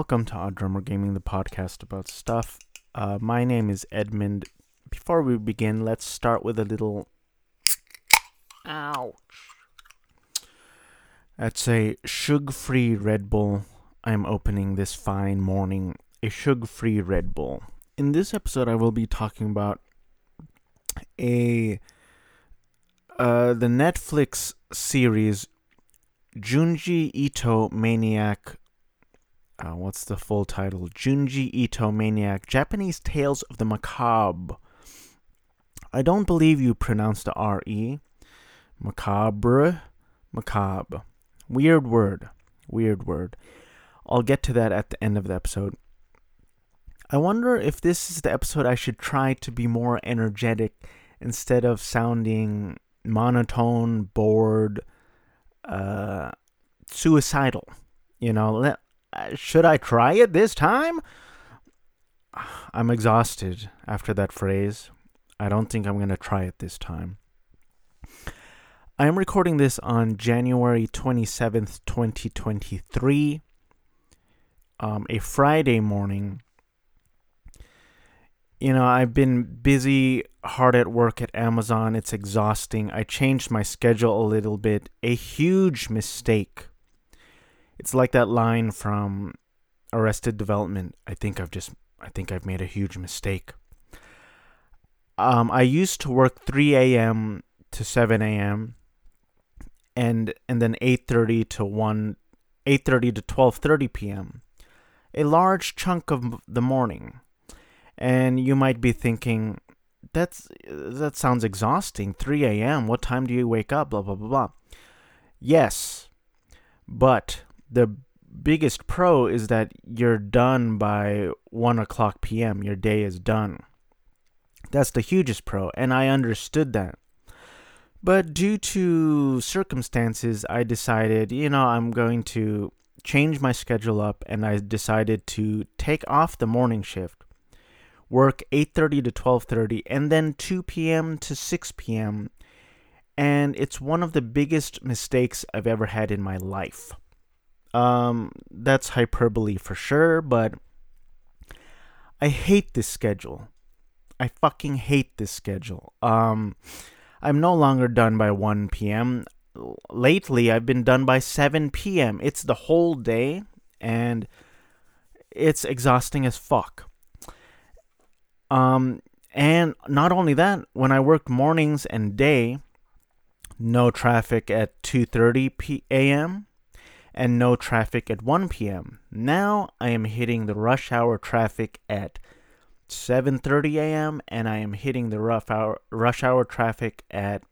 welcome to Odd Drummer Gaming, the podcast about stuff. Uh, my name is Edmund. Before we begin, let's start with a little. Ouch. That's a sugar free Red Bull. I'm opening this fine morning. A sugar free Red Bull. In this episode, I will be talking about a. Uh, the Netflix series Junji Ito Maniac. Uh, what's the full title? Junji Ito Maniac Japanese Tales of the Macabre. I don't believe you pronounce the R E. Macabre. Macabre. Weird word. Weird word. I'll get to that at the end of the episode. I wonder if this is the episode I should try to be more energetic instead of sounding monotone, bored, uh, suicidal. You know, let, should I try it this time? I'm exhausted after that phrase. I don't think I'm going to try it this time. I am recording this on January 27th, 2023, um, a Friday morning. You know, I've been busy, hard at work at Amazon. It's exhausting. I changed my schedule a little bit. A huge mistake. It's like that line from Arrested Development. I think I've just, I think I've made a huge mistake. Um, I used to work 3 a.m. to 7 a.m. and and then 8:30 to 1 8:30 to 12:30 p.m. A large chunk of the morning. And you might be thinking that's that sounds exhausting. 3 a.m. What time do you wake up? Blah blah blah blah. Yes, but the biggest pro is that you're done by 1 o'clock p.m. Your day is done. That's the hugest pro, and I understood that. But due to circumstances, I decided, you know, I'm going to change my schedule up, and I decided to take off the morning shift, work 8:30 to 12:30, and then 2 p.m. to 6 p.m. And it's one of the biggest mistakes I've ever had in my life. Um, that's hyperbole for sure, but I hate this schedule. I fucking hate this schedule. Um, I'm no longer done by 1 p.m. Lately, I've been done by 7 p.m. It's the whole day, and it's exhausting as fuck. Um, and not only that, when I worked mornings and day, no traffic at 2:30 p.m. and no traffic at 1 p.m. Now I am hitting the rush hour traffic at 7:30 a.m. and I am hitting the rough hour rush hour traffic at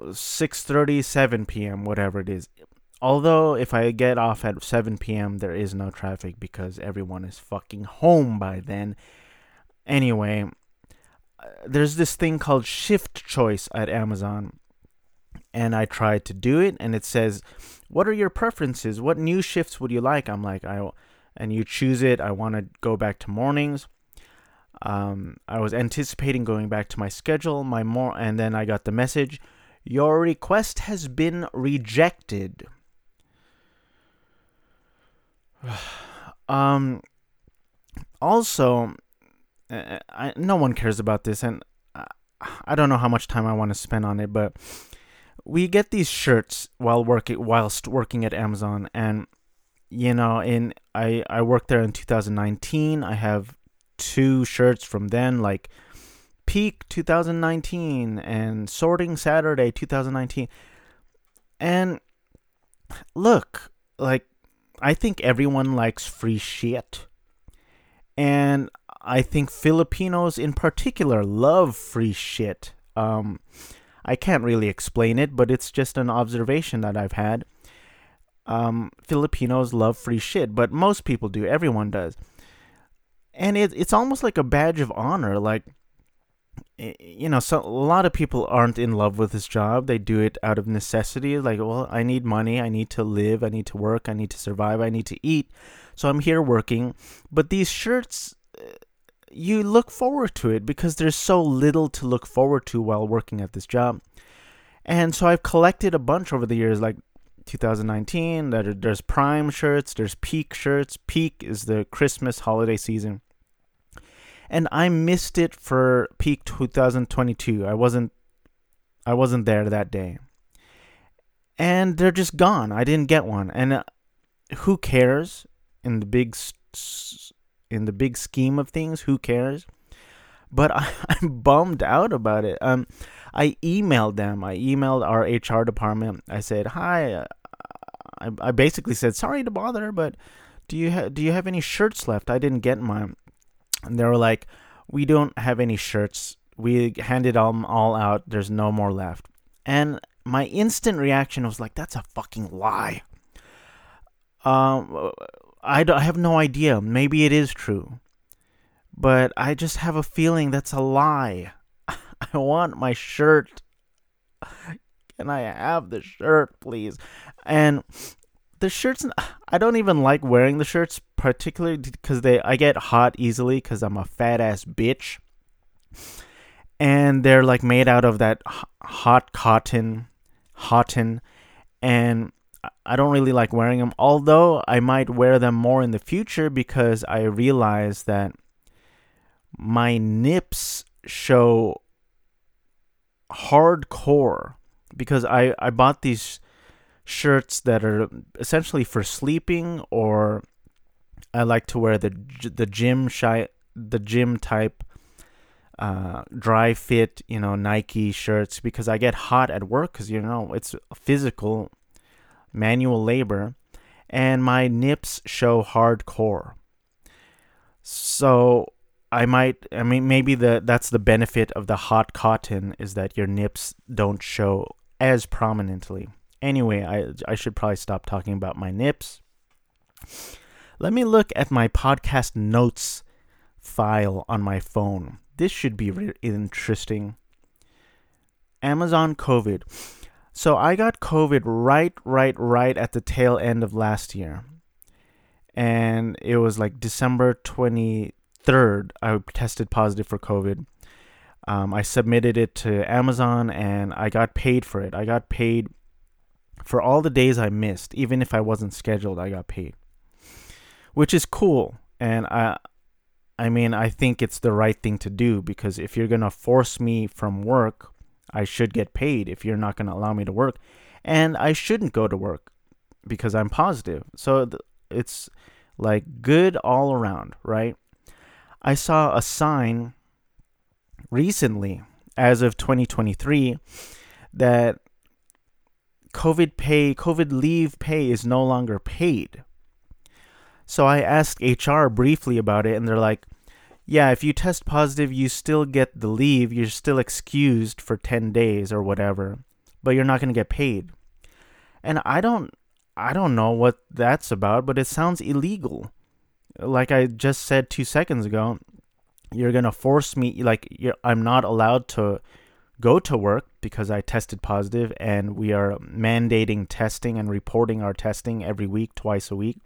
6:30 7 p.m. whatever it is. Although if I get off at 7 p.m. there is no traffic because everyone is fucking home by then. Anyway, uh, there's this thing called shift choice at Amazon and I tried to do it and it says what are your preferences? What new shifts would you like? I'm like I and you choose it. I want to go back to mornings. Um, I was anticipating going back to my schedule, my more, and then I got the message: your request has been rejected. um. Also, I, no one cares about this, and I, I don't know how much time I want to spend on it, but we get these shirts while working whilst working at Amazon, and you know, in I I worked there in 2019. I have two shirts from then, like Peak 2019 and Sorting Saturday 2019. And look, like, I think everyone likes free shit. And I think Filipinos in particular love free shit. Um, I can't really explain it, but it's just an observation that I've had. Um, Filipinos love free shit, but most people do. Everyone does and it, it's almost like a badge of honor like you know so a lot of people aren't in love with this job they do it out of necessity like well i need money i need to live i need to work i need to survive i need to eat so i'm here working but these shirts you look forward to it because there's so little to look forward to while working at this job and so i've collected a bunch over the years like 2019. That there's Prime shirts, there's Peak shirts. Peak is the Christmas holiday season. And I missed it for Peak 2022. I wasn't I wasn't there that day. And they're just gone. I didn't get one. And uh, who cares in the big in the big scheme of things? Who cares? But I, I'm bummed out about it. Um I emailed them. I emailed our HR department. I said, "Hi, uh, I, I basically said sorry to bother, but do you ha- do you have any shirts left? I didn't get mine." And they were like, "We don't have any shirts. We handed them all out. There's no more left." And my instant reaction was like, "That's a fucking lie." Um, I, I have no idea. Maybe it is true, but I just have a feeling that's a lie. I want my shirt. Can I have the shirt, please? And the shirts I don't even like wearing the shirts particularly because they I get hot easily because I'm a fat ass bitch. And they're like made out of that hot cotton, cotton, and I don't really like wearing them. Although I might wear them more in the future because I realize that my nips show hardcore because I I bought these shirts that are essentially for sleeping or I like to wear the the gym shy the gym type uh, dry fit, you know, Nike shirts because I get hot at work because you know it's physical, manual labor, and my nips show hardcore. So I might I mean maybe the that's the benefit of the hot cotton is that your nips don't show as prominently. Anyway, I I should probably stop talking about my nips. Let me look at my podcast notes file on my phone. This should be re- interesting. Amazon COVID. So I got COVID right right right at the tail end of last year. And it was like December 23rd, I tested positive for COVID. Um, I submitted it to Amazon and I got paid for it. I got paid for all the days I missed, even if I wasn't scheduled. I got paid, which is cool. And I, I mean, I think it's the right thing to do because if you're gonna force me from work, I should get paid. If you're not gonna allow me to work, and I shouldn't go to work because I'm positive. So it's like good all around, right? I saw a sign recently, as of 2023, that COVID pay, COVID leave pay is no longer paid. So I asked HR briefly about it, and they're like, yeah, if you test positive, you still get the leave. You're still excused for 10 days or whatever, but you're not going to get paid. And I don't I don't know what that's about, but it sounds illegal like I just said two seconds ago, you're gonna force me like I'm not allowed to go to work because I tested positive, and we are mandating testing and reporting our testing every week, twice a week.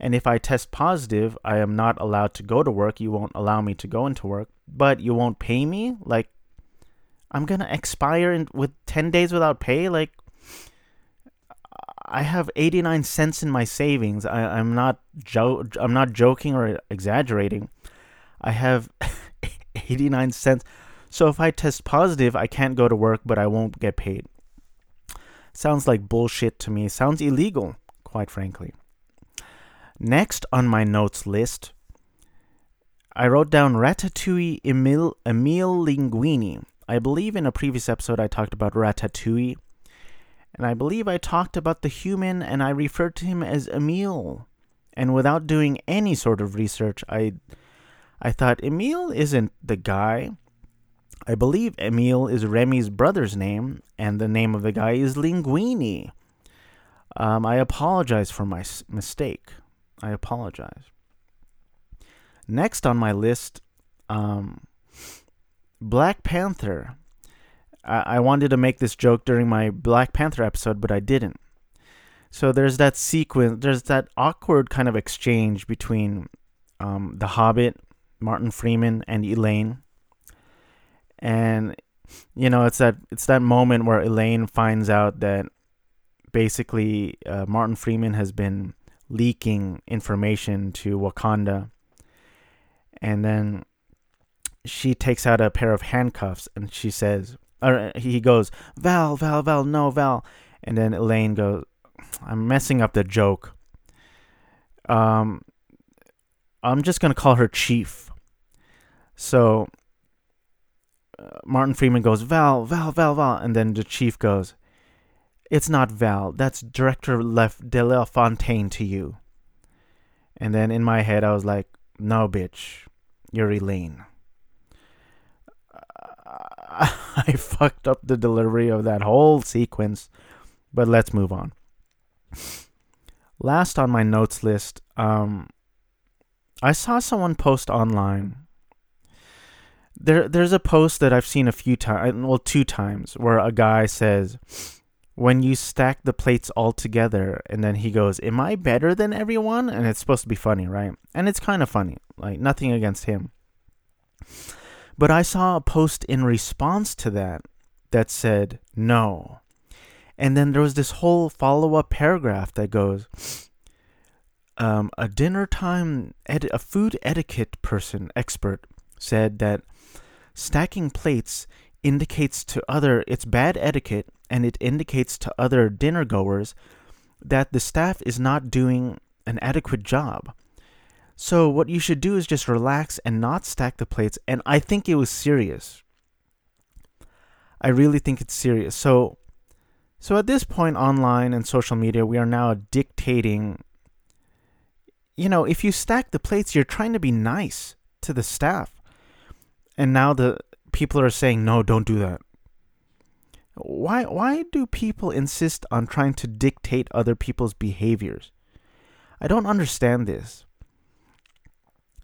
And if I test positive, I am not allowed to go to work. You won't allow me to go into work, but you won't pay me. Like I'm gonna expire in, with ten days without pay. Like I have 89 cents in my savings. I, am not jo- I'm not joking or exaggerating. I have 89 cents. So if I test positive, I can't go to work, but I won't get paid. Sounds like bullshit to me. Sounds illegal, quite frankly. Next on my notes list, I wrote down Ratatouille Emil, Emile Linguini. I believe in a previous episode I talked about Ratatouille and I believe I talked about the human and I referred to him as Emil. And without doing any sort of research, I I thought Emil isn't the guy. I believe Emil is Remy's brother's name, and the name of the guy is Linguini. Um, I apologize for my mistake. I apologize. Next on my list, um, Black Panther. I, I wanted to make this joke during my Black Panther episode, but I didn't. So there's that sequence, there's that awkward kind of exchange between um, the Hobbit, Martin Freeman, and Elaine. And you know, it's that it's that moment where Elaine finds out that basically uh, Martin Freeman has been leaking information to Wakanda, and then she takes out a pair of handcuffs and she says, or he goes, Val, Val, Val, no, Val, and then Elaine goes, I'm messing up the joke. Um, I'm just gonna call her Chief. So uh, Martin Freeman goes, Val, Val, Val, Val, and then the Chief goes, It's not Val. That's Director Allegra De La Fontaine to you. And then in my head, I was like, No, bitch, you're Elaine. I fucked up the delivery of that whole sequence, but let's move on. Last on my notes list, um, I saw someone post online. There, there's a post that I've seen a few times, well, two times, where a guy says, "When you stack the plates all together," and then he goes, "Am I better than everyone?" And it's supposed to be funny, right? And it's kind of funny, like nothing against him. But I saw a post in response to that that said, "No." And then there was this whole follow up paragraph that goes, um, a dinner time, a food etiquette person, expert, said that stacking plates indicates to other, it's bad etiquette, and it indicates to other dinner goers that the staff is not doing an adequate job. So what you should do is just relax and not stack the plates. And I think it was serious. I really think it's serious. So so at this point online and social media, we are now dictating you know, if you stack the plates, you're trying to be nice to the staff. And now the people are saying, "No, don't do that." Why why do people insist on trying to dictate other people's behaviors? I don't understand this.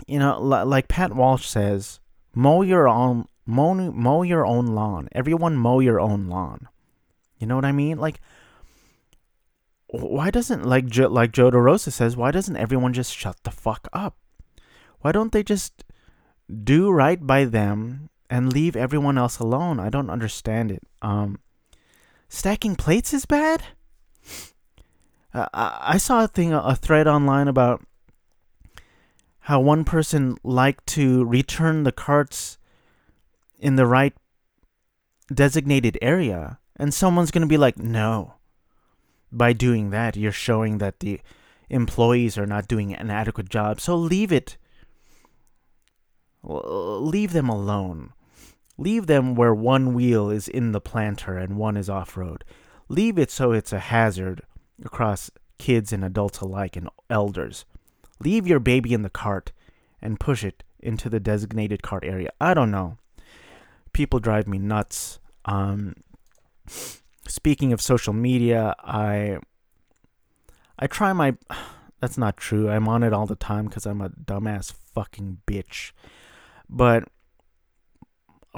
You know, like Pat Walsh says, mow your own mow, mow your own lawn. Everyone mow your own lawn. You know what I mean? Like why doesn't like jo- like Joe DeRosa says, why doesn't everyone just shut the fuck up? Why don't they just do right by them and leave everyone else alone? I don't understand it. Um, stacking plates is bad. Uh, I, saw a thing, a thread online about how one person liked to return the carts in the right designated area, and someone's gonna be like, no by doing that, you're showing that the employees are not doing an adequate job. So leave it. Leave them alone. Leave them where one wheel is in the planter and one is off road. Leave it so it's a hazard across kids and adults alike and elders. Leave your baby in the cart and push it into the designated cart area. I don't know. People drive me nuts. Um, speaking of social media, I I try my that's not true. I'm on it all the time cuz I'm a dumbass fucking bitch. But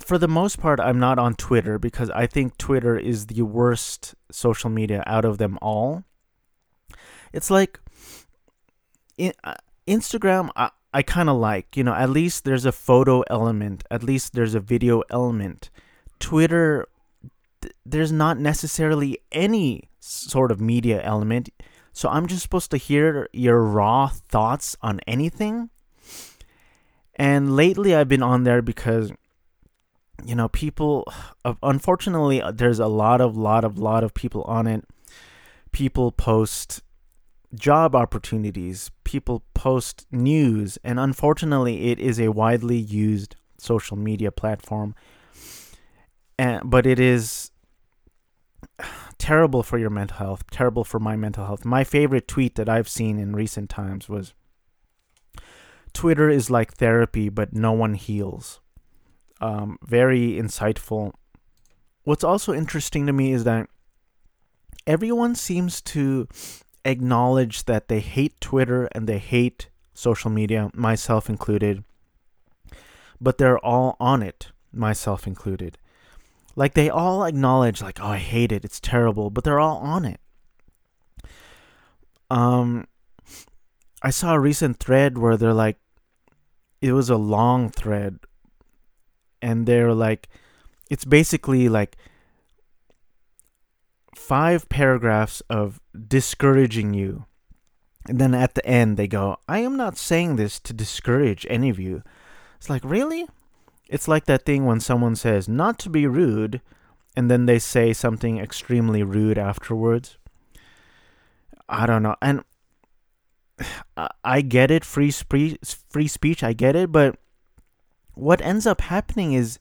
for the most part, I'm not on Twitter because I think Twitter is the worst social media out of them all. It's like in, uh, Instagram I, I kind of like, you know, at least there's a photo element, at least there's a video element. Twitter there's not necessarily any sort of media element. So I'm just supposed to hear your raw thoughts on anything. And lately I've been on there because you know, people uh, unfortunately uh, there's a lot of lot of lot of people on it. People post job opportunities, people post news, and unfortunately it is a widely used social media platform and but it is terrible for your mental health, terrible for my mental health. My favorite tweet that I've seen in recent times was Twitter is like therapy, but no one heals. Um, very insightful. What's also interesting to me is that everyone seems to acknowledge that they hate Twitter and they hate social media, myself included, but they're all on it, myself included. Like they all acknowledge like, "Oh, I hate it. It's terrible," but they're all on it. Um I saw a recent thread where they're like it was a long thread and they're like it's basically like five paragraphs of discouraging you. And then at the end, they go, I am not saying this to discourage any of you. It's like, really? It's like that thing when someone says, not to be rude, and then they say something extremely rude afterwards. I don't know. And I get it, free spree- free speech, I get it, but what ends up happening is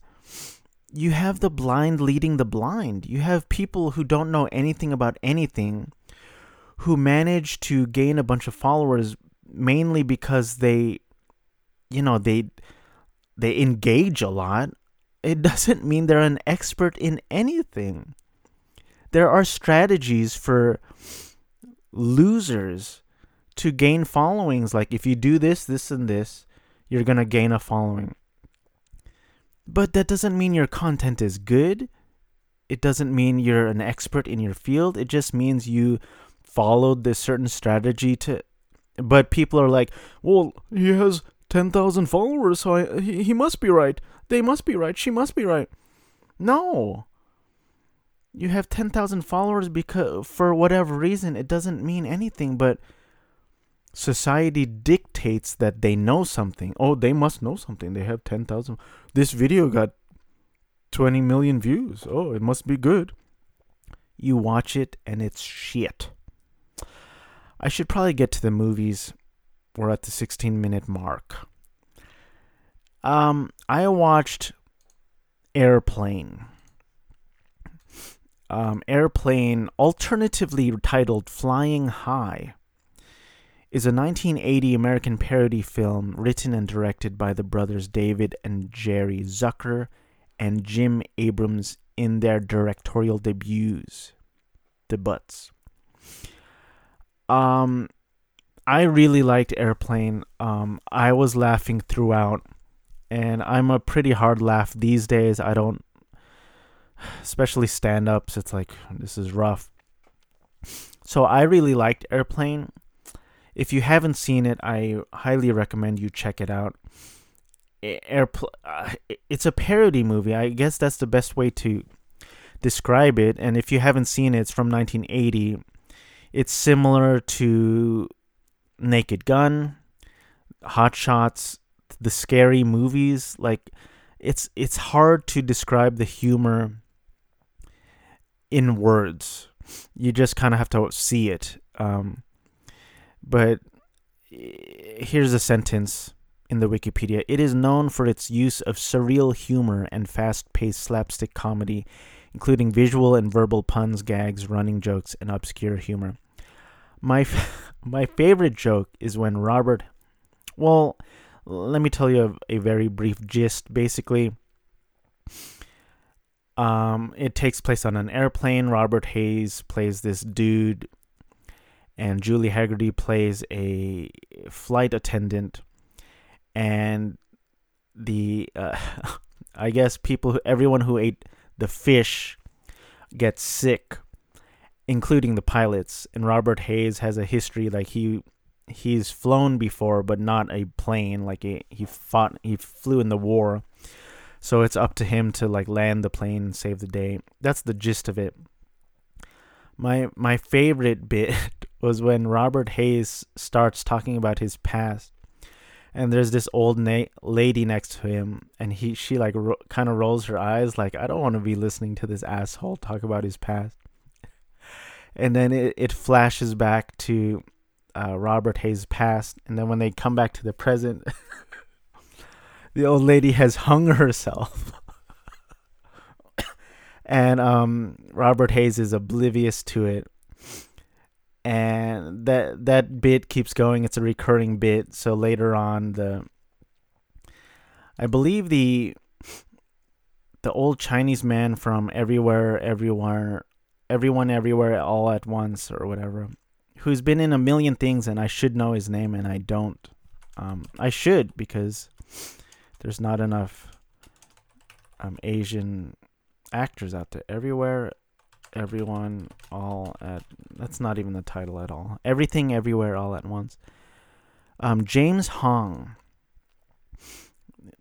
you have the blind leading the blind. You have people who don't know anything about anything who manage to gain a bunch of followers mainly because they you know, they they engage a lot. It doesn't mean they're an expert in anything. There are strategies for losers to gain followings like if you do this, this and this, you're going to gain a following. But that doesn't mean your content is good. It doesn't mean you're an expert in your field. It just means you followed this certain strategy to. But people are like, well, he has 10,000 followers, so I, he, he must be right. They must be right. She must be right. No. You have 10,000 followers because for whatever reason it doesn't mean anything but society dictates that they know something. Oh, they must know something. They have 10,000. This video got 20 million views. Oh, it must be good. You watch it and it's shit. I should probably get to the movies. We're at the 16 minute mark. Um, I watched Airplane. Um, Airplane, alternatively titled Flying High is a 1980 American parody film written and directed by the brothers David and Jerry Zucker and Jim Abrahams in their directorial debuts. Debuts. Um, I really liked Airplane. Um, I was laughing throughout, and I'm a pretty hard laugh these days. I don't, especially stand ups, it's like, this is rough. So I really liked Airplane. If you haven't seen it, I highly recommend you check it out. Airpl- uh, it's a parody movie. I guess that's the best way to describe it. And if you haven't seen it, it's from 1980. It's similar to Naked Gun, Hot Shots, the scary movies. Like it's it's hard to describe the humor in words. You just kind of have to see it. Um, but here's a sentence in the Wikipedia. It is known for its use of surreal humor and fast paced slapstick comedy, including visual and verbal puns, gags, running jokes, and obscure humor. My, f- my favorite joke is when Robert. Well, let me tell you a, a very brief gist. Basically, um, it takes place on an airplane. Robert Hays plays this dude and Julie Hagerty plays a flight attendant, and the uh, I guess people, who, everyone who ate the fish, gets sick, including the pilots. And Robert Hays has a history like he he's flown before, but not a plane. Like he, he fought, he flew in the war, so it's up to him to like land the plane and save the day. That's the gist of it. My my favorite bit was when Robert Hays starts talking about his past, and there's this old na- lady next to him, and he she like ro- kind of rolls her eyes, like I don't want to be listening to this asshole talk about his past. And then it, it flashes back to uh, Robert Hays' past, and then when they come back to the present, the old lady has hung herself. and um, Robert Hays is oblivious to it and that that bit keeps going. It's a recurring bit. So later on, the I believe the the old Chinese man from Everywhere, Everywhere, Everyone, Everywhere, All at Once, or whatever, who's been in a million things, and I should know his name, and I don't. Um, I should because there's not enough um, Asian actors out there. Everywhere, everyone all at that's not even the title at all. Everything everywhere all at once. Um James Hong.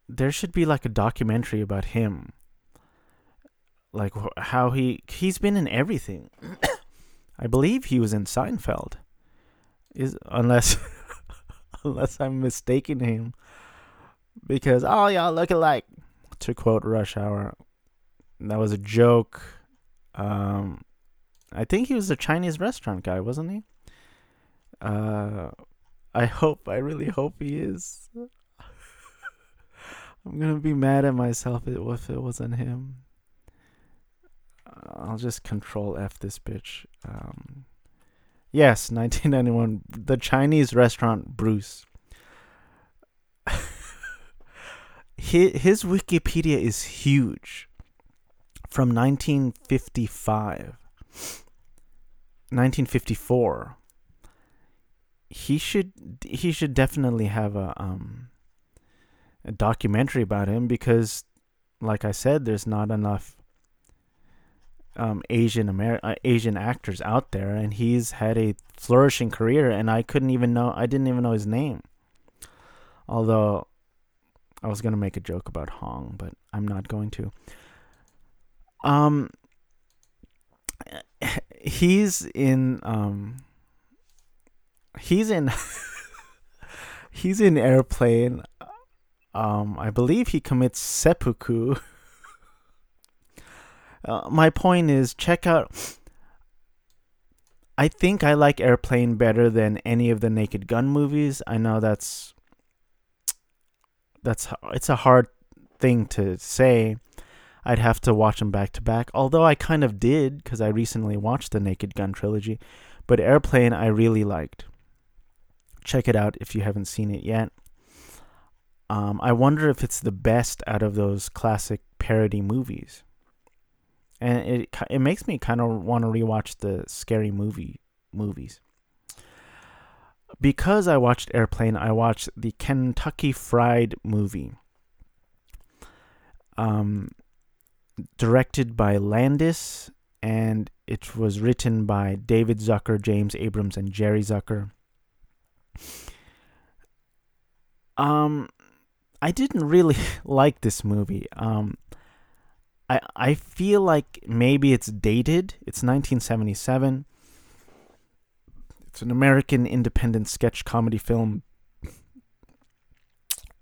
There should be like a documentary about him. like how he he's been in everything. I believe he was in Seinfeld. Is unless unless I'm mistaking him. Because oh y'all look alike to quote Rush Hour. That was a joke. Um I think he was a Chinese restaurant guy, wasn't he? Uh I hope I really hope he is. I'm gonna be mad at myself if it wasn't him. I'll just control F this bitch. Um, yes, 1991. The Chinese restaurant Bruce. his, his Wikipedia is huge. From 1955. 1954. He should he should definitely have a um a documentary about him because like I said there's not enough um, Asian Amer- uh, Asian actors out there, and he's had a flourishing career. And I couldn't even know I didn't even know his name. Although I was gonna make a joke about Hong, but I'm not going to. Um, he's in um, he's in he's in airplane. Um, I believe he commits seppuku. Uh, my point is check out I think I like Airplane better than any of the Naked Gun movies. I know that's that's it's a hard thing to say. I'd have to watch them back to back. Although I kind of did cuz I recently watched the Naked Gun trilogy, but Airplane I really liked. Check it out if you haven't seen it yet. Um, I wonder if it's the best out of those classic parody movies and it it makes me kind of want to rewatch the scary movie movies. Because I watched Airplane, I watched the Kentucky Fried movie. Um, directed by Landis, and it was written by David Zucker, James Abrahams, and Jerry Zucker. Um, I didn't really like this movie. Um, I I feel like maybe it's dated. It's 1977. It's an American independent sketch comedy film.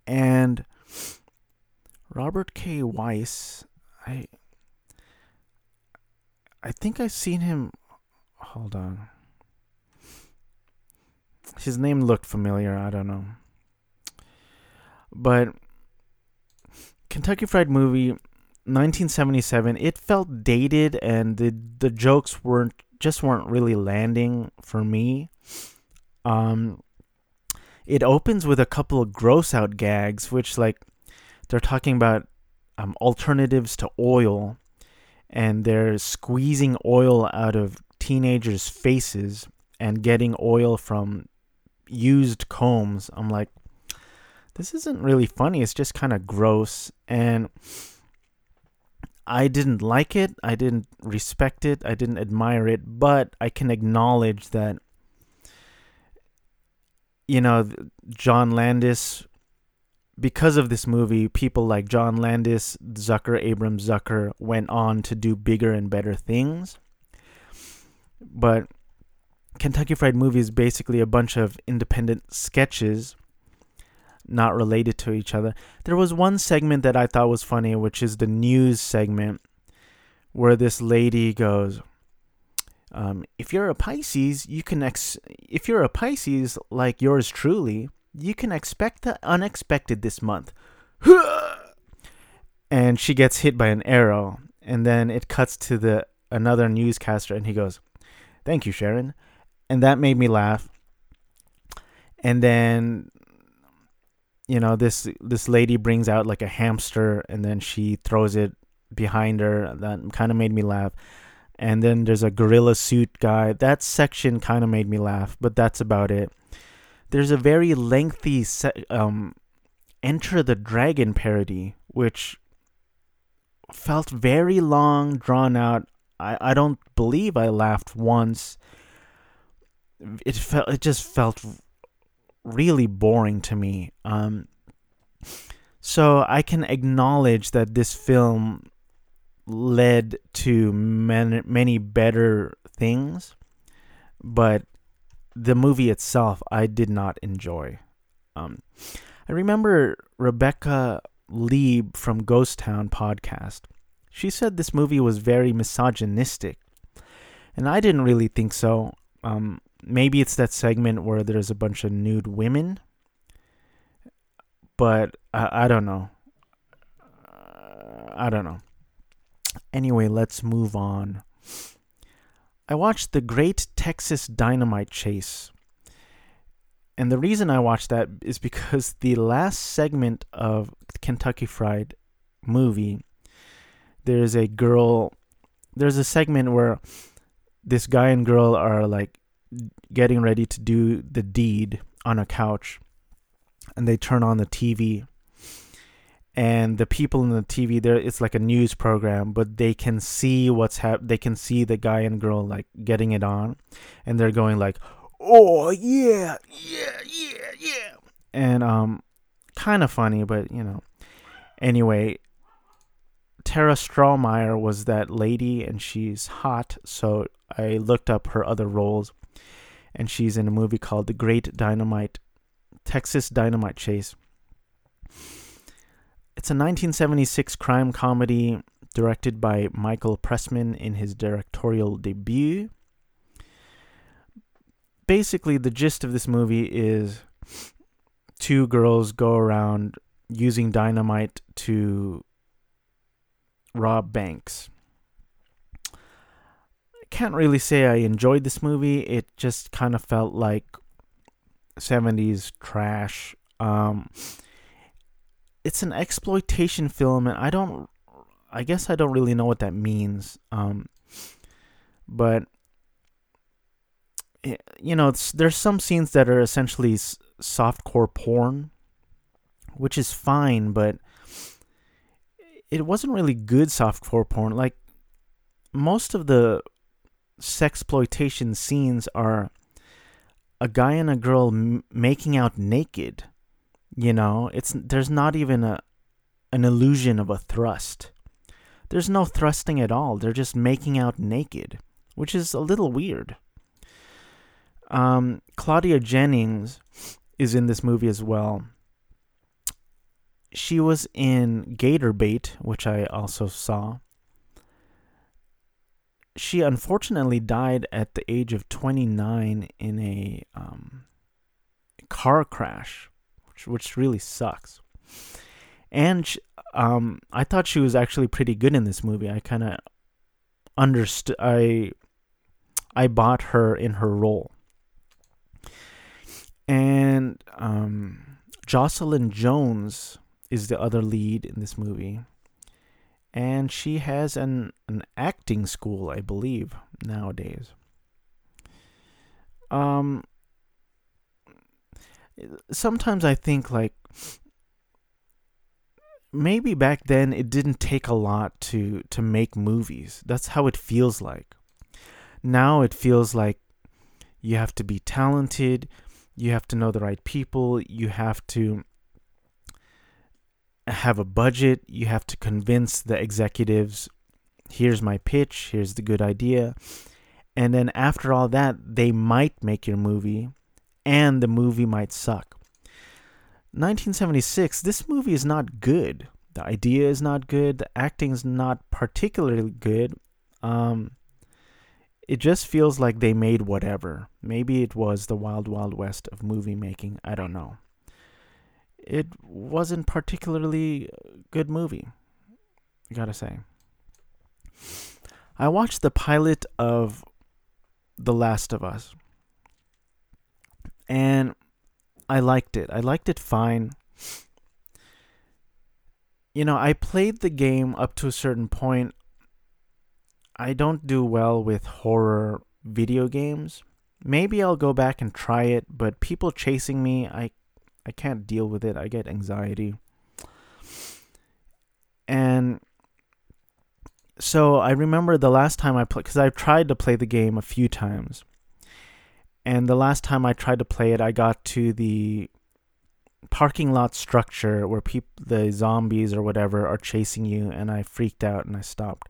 And Robert K. Weiss, I I think I've seen him hold on. His name looked familiar, I don't know. But Kentucky Fried Movie 1977 it felt dated and the the jokes weren't just weren't really landing for me um it opens with a couple of gross out gags which like they're talking about um, alternatives to oil and they're squeezing oil out of teenagers faces and getting oil from used combs. I'm like this isn't really funny. It's just kind of gross. And I didn't like it, I didn't respect it, I didn't admire it, but I can acknowledge that you know John Landis because of this movie, people like John Landis, Zucker, Abrahams Zucker went on to do bigger and better things. But Kentucky Fried Movie is basically a bunch of independent sketches not related to each other. There was one segment that I thought was funny, which is the news segment, where this lady goes, um, "If you're a Pisces, you can ex- if you're a Pisces like yours truly, you can expect the unexpected this month." and she gets hit by an arrow, and then it cuts to the another newscaster, and he goes, "Thank you, Sharon," and that made me laugh. And then you know this this lady brings out like a hamster and then she throws it behind her. That kind of made me laugh. And then there's a gorilla suit guy. That section kind of made me laugh but that's about it there's a very lengthy se- um enter the dragon parody which felt very long drawn out i i don't believe i laughed once it felt it just felt really boring to me. Um, so I can acknowledge that this film led to many, many better things, but the movie itself I did not enjoy. Um, I remember Rebecca Leib from Ghost Town podcast. She said this movie was very misogynistic, and I didn't really think so. Um, maybe it's that segment where there's a bunch of nude women, but I, I don't know. Uh, I don't know. Anyway, let's move on. I watched The Great Texas Dynamite Chase. And the reason I watched that is because the last segment of Kentucky Fried movie, there's a girl, there's a segment where this guy and girl are like getting ready to do the deed on a couch. And they turn on the TV and the people in the TV there it's like a news program but they can see what's hap- they can see the guy and girl like getting it on and they're going like oh yeah yeah yeah yeah and um kind of funny but you know. Anyway Tara Strohmeier was that lady and she's hot so I looked up her other roles and she's in a movie called The Great Dynamite Texas Dynamite Chase it's a 1976 crime comedy directed by Michael Pressman in his directorial debut. Basically, the gist of this movie is two girls go around using dynamite to rob banks. I can't really say I enjoyed this movie. It just kind of felt like 70s trash. Um, it's an exploitation film, and I don't. I guess I don't really know what that means. Um, but eh, you know, there's some scenes that are essentially softcore porn, which is fine, but it wasn't really good softcore porn. Like most of the sexploitation scenes are a guy and a girl m- making out naked you know, it's there's not even a an illusion of a thrust. There's no thrusting at all. They're just making out naked, which is a little weird. Um, Claudia Jennings is in this movie as well. She was in Gator Bait, which I also saw. She unfortunately died at the age of 29 in a um, car crash which which really sucks. And she, um, I thought she was actually pretty good in this movie. I kind of understood. I I bought her in her role. And um, Jocelyn Jones is the other lead in this movie. And she has an, an acting school, I believe, nowadays. Um, sometimes I think like maybe back then it didn't take a lot to to make movies. That's how it feels like. Now it feels like you have to be talented, you have to know the right people, you have to have a budget, you have to convince the executives here's my pitch, here's the good idea. And then after all that, they might make your movie and the movie might suck. 1976, this movie is not good. The idea is not good. The acting is not particularly good. Um, it just feels like they made whatever. Maybe it was the wild, wild west of movie making. I don't know. It wasn't particularly good movie. I gotta say. I watched the pilot of The Last of Us and I liked it. I liked it fine. You know, I played the game up to a certain point. I don't do well with horror video games. Maybe I'll go back and try it, but people chasing me, I I can't deal with it. I get anxiety. And so I remember the last time I played cuz I've tried to play the game a few times and the last time I tried to play it, I got to the parking lot structure where people, the zombies or whatever, are chasing you, and I freaked out and I stopped.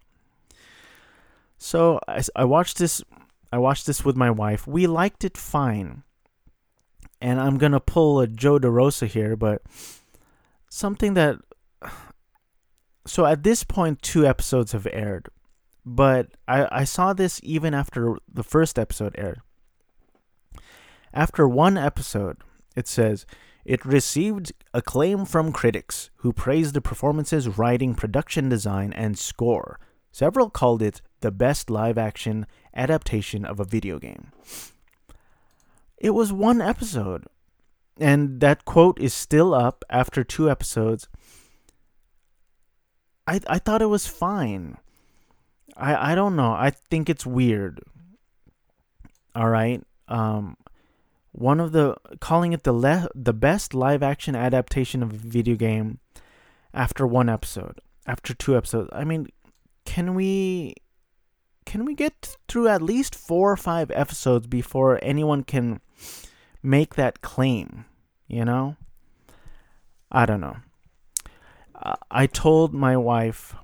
So I, I watched this. I watched this with my wife. We liked it fine. And I'm gonna pull a Joe DeRosa here, but something that. So at this point, two episodes have aired, but I I saw this even after the first episode aired. After one episode, it says it received acclaim from critics who praised the performances, writing, production design, and score. Several called it the best live action adaptation of a video game. It was one episode, and that quote is still up after two episodes. I I thought it was fine. I I don't know. I think it's weird. All right. Um one of the calling it the le- the best live action adaptation of a video game after one episode, after two episodes. I mean, can we can we get through at least 4 or 5 episodes before anyone can make that claim, you know? I don't know. Uh, I told my wife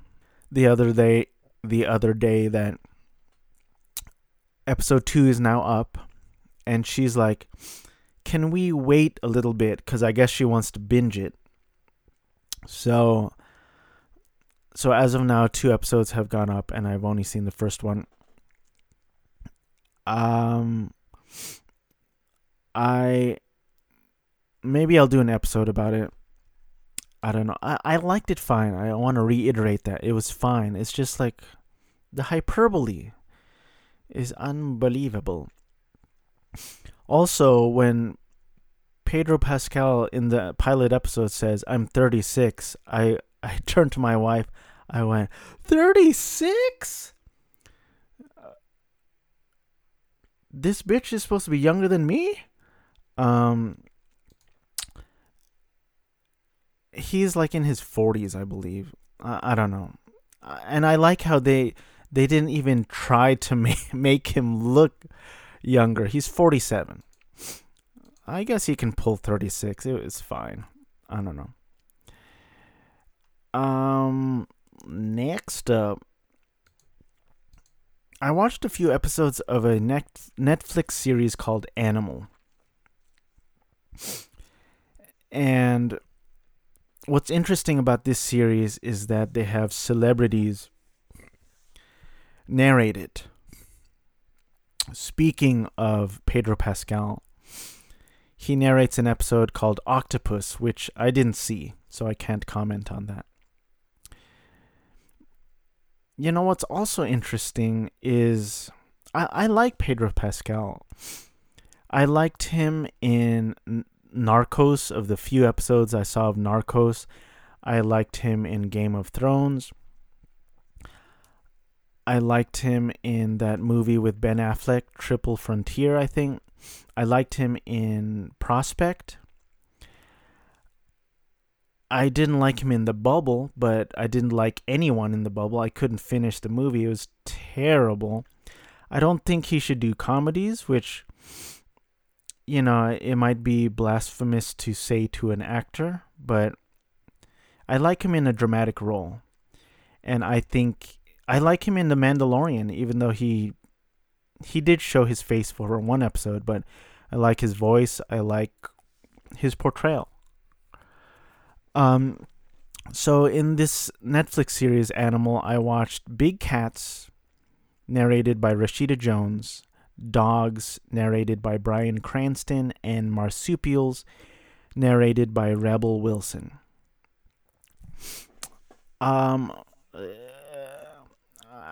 the other day the other day that episode 2 is now up and she's like, "Can we wait a little bit?" Because I guess she wants to binge it. So, so as of now, two episodes have gone up, and I've only seen the first one. Um, I maybe I'll do an episode about it. I don't know. I, I liked it fine. I want to reiterate that. It was fine. It's just like the hyperbole is unbelievable. Also, when Pedro Pascal in the pilot episode says, I'm 36, I, I turned to my wife. I went, 36? this bitch is supposed to be younger than me? Um, he's like in his 40s, I believe. I, I don't know. And I like how they they didn't even try to make, make him look younger. He's 47. I guess he can pull 36. It was fine. I don't know. Um, next up, I watched a few episodes of a net Netflix series called Animal. And what's interesting about this series is that they have celebrities narrate it speaking of Pedro Pascal, he narrates an episode called Octopus, which I didn't see, so I can't comment on that. You know what's also interesting is I, I like Pedro Pascal. I liked him in Narcos, of the few episodes I saw of Narcos. I liked him in Game of Thrones. I liked him in that movie with Ben Affleck, Triple Frontier, I think. I liked him in Prospect. I didn't like him in The Bubble, but I didn't like anyone in The Bubble. I couldn't finish the movie. It was terrible. I don't think he should do comedies, which, you know, it might be blasphemous to say to an actor, but I like him in a dramatic role. And I think I like him in The Mandalorian, even though he he did show his face for one episode, but I like his voice. I like his portrayal. Um, so in this Netflix series Animal, I watched Big Cats, narrated by Rashida Jones, Dogs, narrated by Bryan Cranston, and Marsupials, narrated by Rebel Wilson. Um,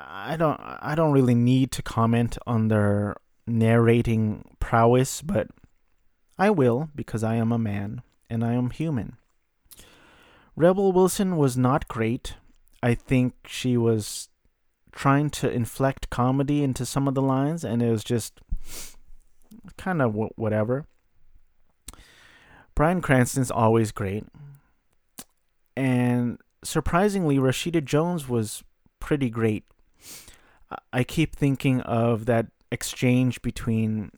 I don't I don't really need to comment on their narrating prowess, but I will because I am a man and I am human. Rebel Wilson was not great. I think she was trying to inflect comedy into some of the lines, and it was just kind of whatever. Bryan Cranston's always great. And surprisingly, Rashida Jones was pretty great I keep thinking of that exchange between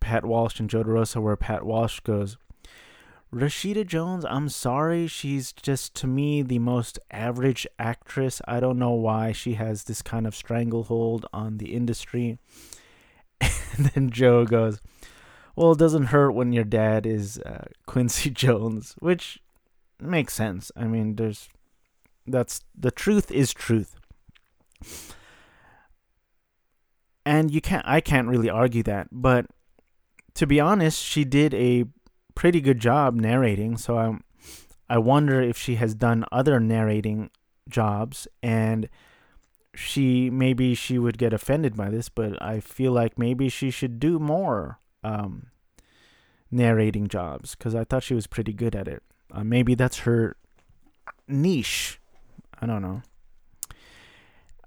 Pat Walsh and Joe DeRosa where Pat Walsh goes, Rashida Jones, I'm sorry. She's just, to me, the most average actress. I don't know why she has this kind of stranglehold on the industry. And then Joe goes, Well, it doesn't hurt when your dad is uh, Quincy Jones, which makes sense. I mean, there's. That's. The truth is truth. And you can't. I can't really argue that. But to be honest, she did a pretty good job narrating. So I, I wonder if she has done other narrating jobs and she maybe she would get offended by this, but I feel like maybe she should do more um, narrating jobs because I thought she was pretty good at it. Uh, maybe that's her niche. I don't know.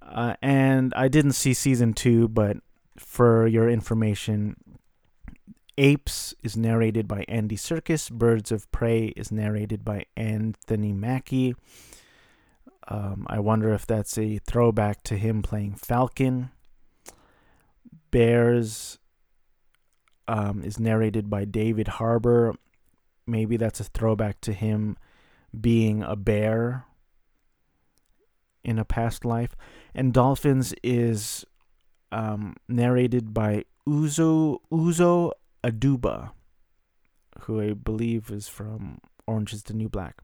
Uh, and I didn't see season two, but for your information, Apes is narrated by Andy Serkis. Birds of Prey is narrated by Anthony Mackie. Um, I wonder if that's a throwback to him playing Falcon. Bears um, is narrated by David Harbour. Maybe that's a throwback to him being a bear in a past life. And Dolphins is um, narrated by Uzo Uzo Aduba, who I believe is from Orange is the New Black.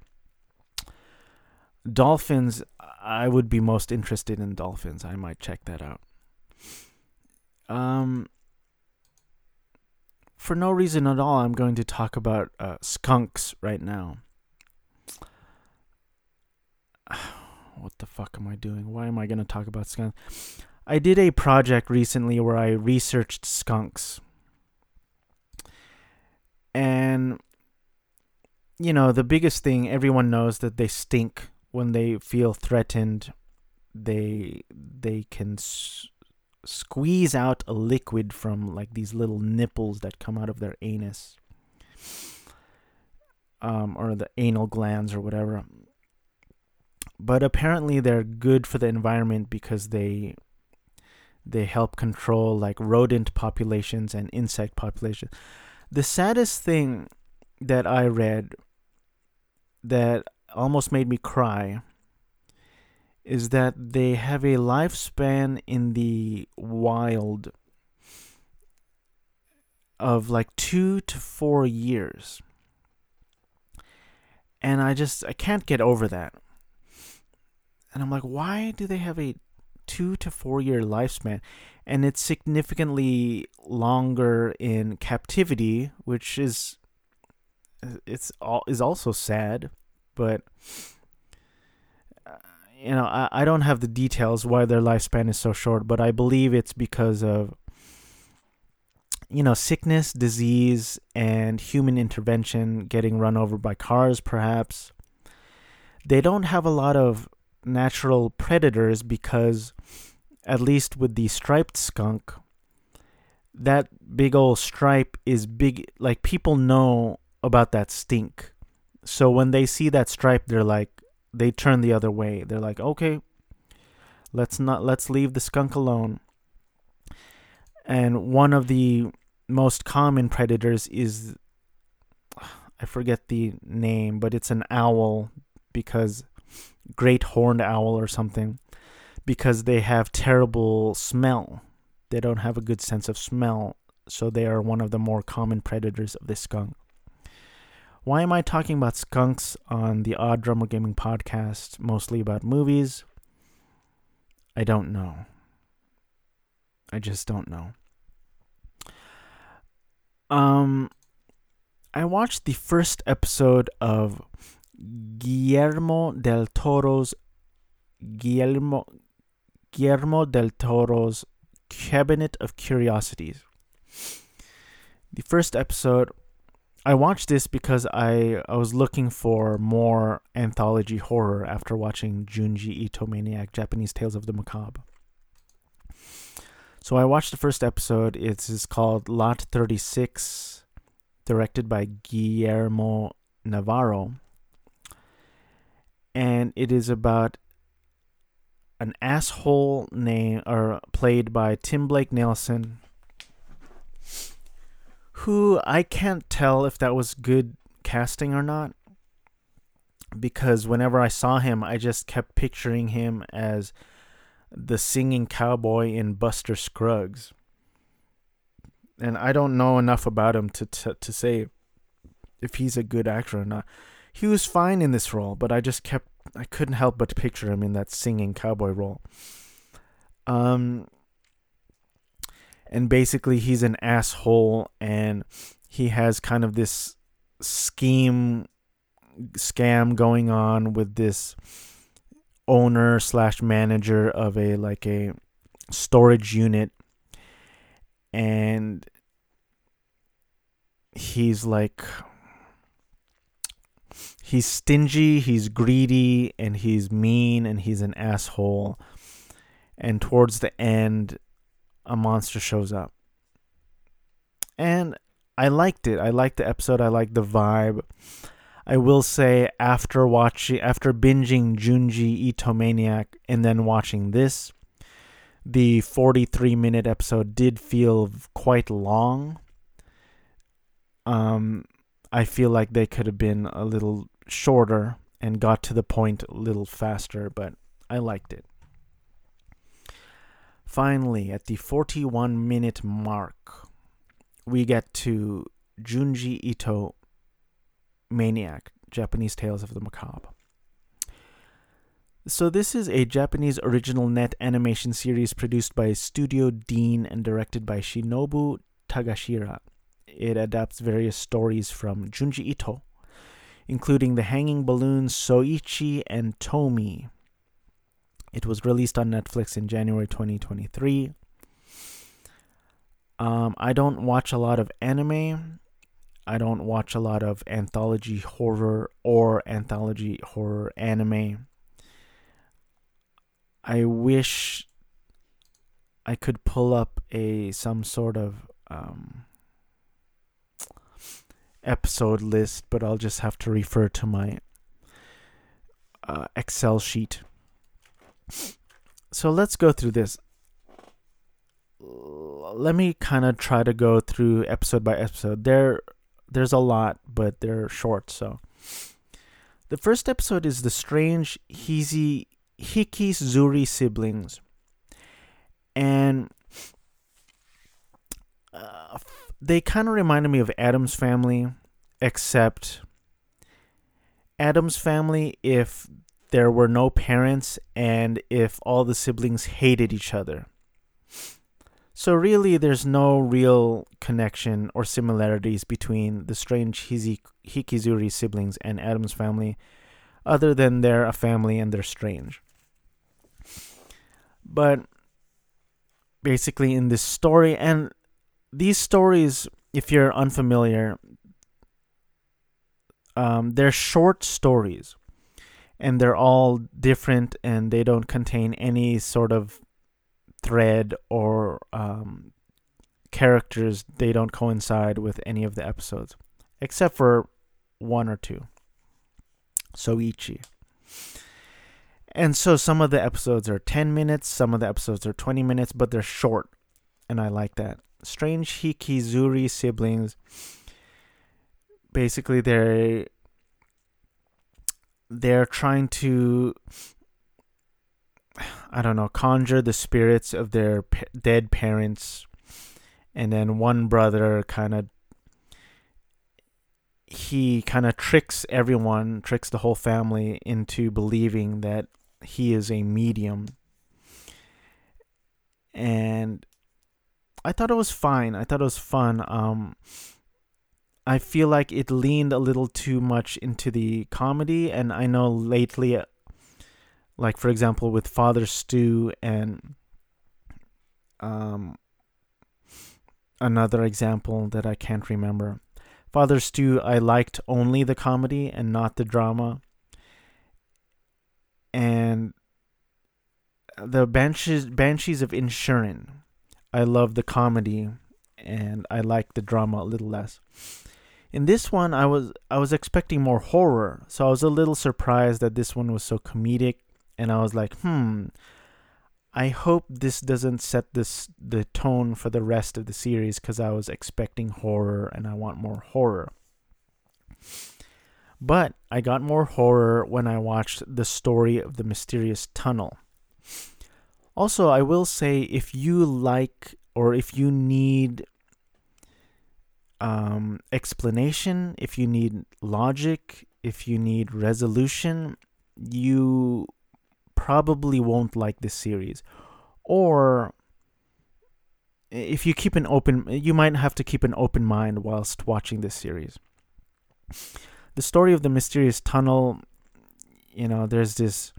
Dolphins, I would be most interested in Dolphins. I might check that out. Um, for no reason at all, I'm going to talk about uh, skunks right now. What the fuck am I doing? Why am I going to talk about skunks? I did a project recently where I researched skunks and you know, the biggest thing everyone knows that they stink when they feel threatened. They they can s- squeeze out a liquid from like these little nipples that come out of their anus. Um, or the anal glands or whatever. But apparently they're good for the environment because they they help control like rodent populations and insect populations. The saddest thing that I read that almost made me cry is that they have a lifespan in the wild of like two to four years. And I just, I can't get over that. And I'm like, why do they have a two to four year lifespan? and it's significantly longer in captivity, which is it's all is also sad, but uh, you know I, I don't have the details why their lifespan is so short, but I believe it's because of you know sickness, disease, and human intervention, getting run over by cars, perhaps. They don't have a lot of natural predators because at least with the striped skunk, that big old stripe is big. Like people know about that stink. So when they see that stripe, they're like, they turn the other way. They're like, okay, let's not, let's leave the skunk alone. And one of the most common predators is, I forget the name, but it's an owl because great horned owl or something because they have terrible smell. They don't have a good sense of smell, so they are one of the more common predators of the skunk. Why am I talking about skunks on the Odd Drummer Gaming podcast, mostly about movies? I don't know. I just don't know. Um, I watched the first episode of Guillermo del Toro's Guillermo Guillermo del Toro's Cabinet of Curiosities. The first episode, I watched this because I, I was looking for more anthology horror after watching Junji Ito Maniac Japanese Tales of the Macabre. So I watched the first episode. It's called Lot 36, directed by Guillermo Navarro. And it is about an asshole name or played by Tim Blake Nelson, who I can't tell if that was good casting or not because whenever I saw him, I just kept picturing him as the singing cowboy in Buster Scruggs. And I don't know enough about him to to, to say if he's a good actor or not. He was fine in this role, but I just kept I couldn't help but picture him in that singing cowboy role. Um and basically he's an asshole and he has kind of this scheme scam going on with this owner slash manager of a like a storage unit and he's like he's stingy he's greedy and he's mean and he's an asshole. And towards the end a monster shows up. And i liked it. I liked the episode. I liked the vibe. I will say after watching after binging Junji Ito Maniac and then watching this, the 43 minute episode did feel quite long. Um I feel like they could have been a little shorter and got to the point a little faster, but I liked it. Finally, at the 41 minute mark, we get to Junji Ito Maniac Japanese Tales of the Macabre. So, this is a Japanese original net animation series produced by Studio Deen and directed by Shinobu Tagashira. It adapts various stories from Junji Ito, including The Hanging balloons Soichi, and Tomie. It was released on Netflix in January 2023. Um, I don't watch a lot of anime, I don't watch a lot of anthology horror or anthology horror anime. I wish I could pull up a some sort of um, episode list, but I'll just have to refer to my uh, Excel sheet. So let's go through this. Let me kind of try to go through episode by episode. There there's a lot, but they're short. So the first episode is the strange Hizi Hikizuri siblings, and uh, they kind of reminded me of Addams Family, except Addams Family if there were no parents and if all the siblings hated each other. So really, there's no real connection or similarities between the strange Hikizuri siblings and Addams family, other than they're a family and they're strange. But basically, in this story, and these stories, if you're unfamiliar, um, they're short stories, and they're all different, and they don't contain any sort of thread or um, characters. They don't coincide with any of the episodes except for one or two. Soichi. And so some of the episodes are 10 minutes some of the episodes are 20 minutes but they're short and i like that strange hikizuri siblings basically they're they're trying to I don't know, conjure the spirits of their p- dead parents. And then one brother kind of he kind of tricks everyone, tricks the whole family into believing that he is a medium. And I thought it was fine. I thought it was fun. Um I feel like it leaned a little too much into the comedy and I know lately like for example with Father Stu and um another example that I can't remember. Father Stu, I liked only the comedy and not the drama. And the Banshees Banshees of Inisherin. I love the comedy and I like the drama a little less. In this one I was I was expecting more horror, so I was a little surprised that this one was so comedic and I was like, hmm, I hope this doesn't set this the tone for the rest of the series because I was expecting horror and I want more horror. But I got more horror when I watched The Story of the Mysterious Tunnel. Also, I will say if you like or if you need um, explanation, if you need logic, if you need resolution, you probably won't like this series. Or if you keep an open you might have to keep an open mind whilst watching this series. The story of the mysterious tunnel, you know, there's this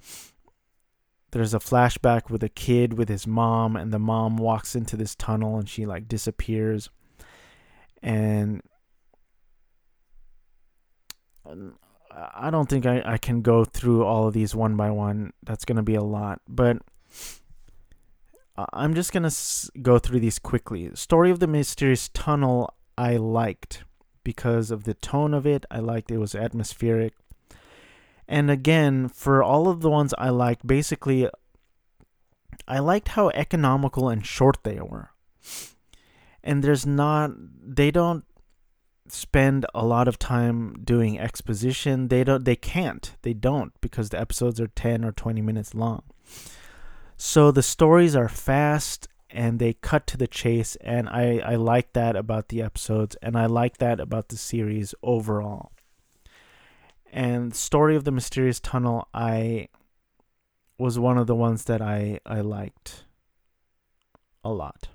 there's a flashback with a kid with his mom and the mom walks into this tunnel and she like disappears and I don't think I, I can go through all of these one by one. That's going to be a lot. But I'm just going to go through these quickly. Story of the Mysterious Tunnel, I liked because of the tone of it. I liked it was atmospheric. And again, for all of the ones I liked, basically, I liked how economical and short they were. And there's not, they don't spend a lot of time doing exposition. They don't they can't. They don't because the episodes are 10 or 20 minutes long. So the stories are fast and they cut to the chase and I I like that about the episodes and I like that about the series overall. And Story of the Mysterious Tunnel I was one of the ones that I I liked a lot.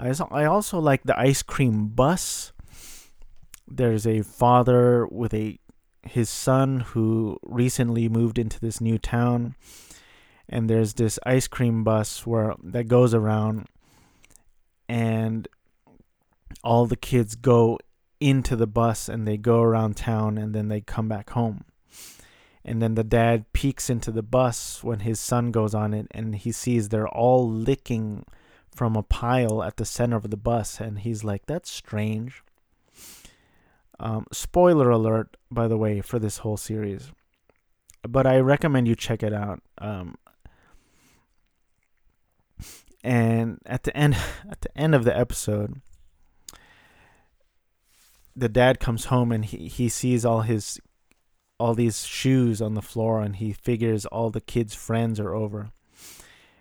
I I also like the ice cream bus. There's a father with a his son who recently moved into this new town and there's this ice cream bus where that goes around and all the kids go into the bus and they go around town and then they come back home. And then the dad peeks into the bus when his son goes on it and he sees they're all licking from a pile at the center of the bus, and he's like, "That's strange." Um, spoiler alert, by the way, for this whole series, but I recommend you check it out. Um, and at the end, at the end of the episode, the dad comes home and he, he sees all his all these shoes on the floor and he figures all the kids' friends are over.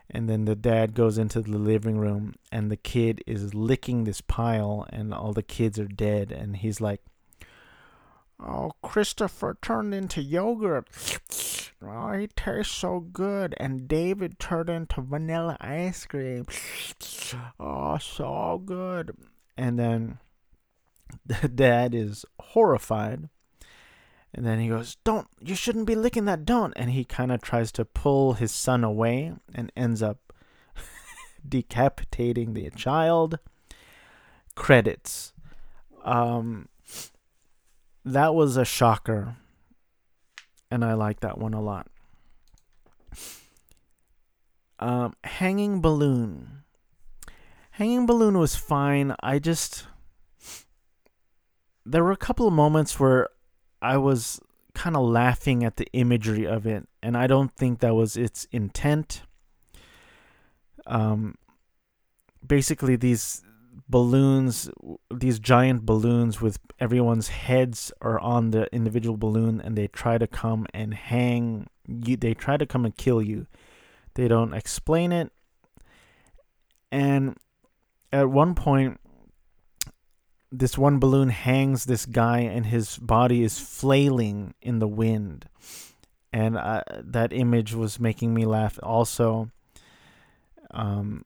And then the dad goes into the living room and the kid is licking this pile and all the kids are dead. And he's like oh christopher turned into yogurt. Oh he tastes so good. And david turned into vanilla ice cream. Oh so good. And then the dad is horrified and then he goes, Don't, you shouldn't be licking that, don't. And he kind of tries to pull his son away and ends up decapitating the child. Credits. Um, that was a shocker. And I like that one a lot. Um, Hanging Balloon. Hanging Balloon was fine. I just. There were a couple of moments where I was kind of laughing at the imagery of it, and I don't think that was its intent. Um, basically, these balloons, these giant balloons with everyone's heads are on the individual balloon, and they try to come and hang you. They try to come and kill you. They don't explain it, and at one point this one balloon hangs this guy and his body is flailing in the wind. And uh, that image was making me laugh also. Um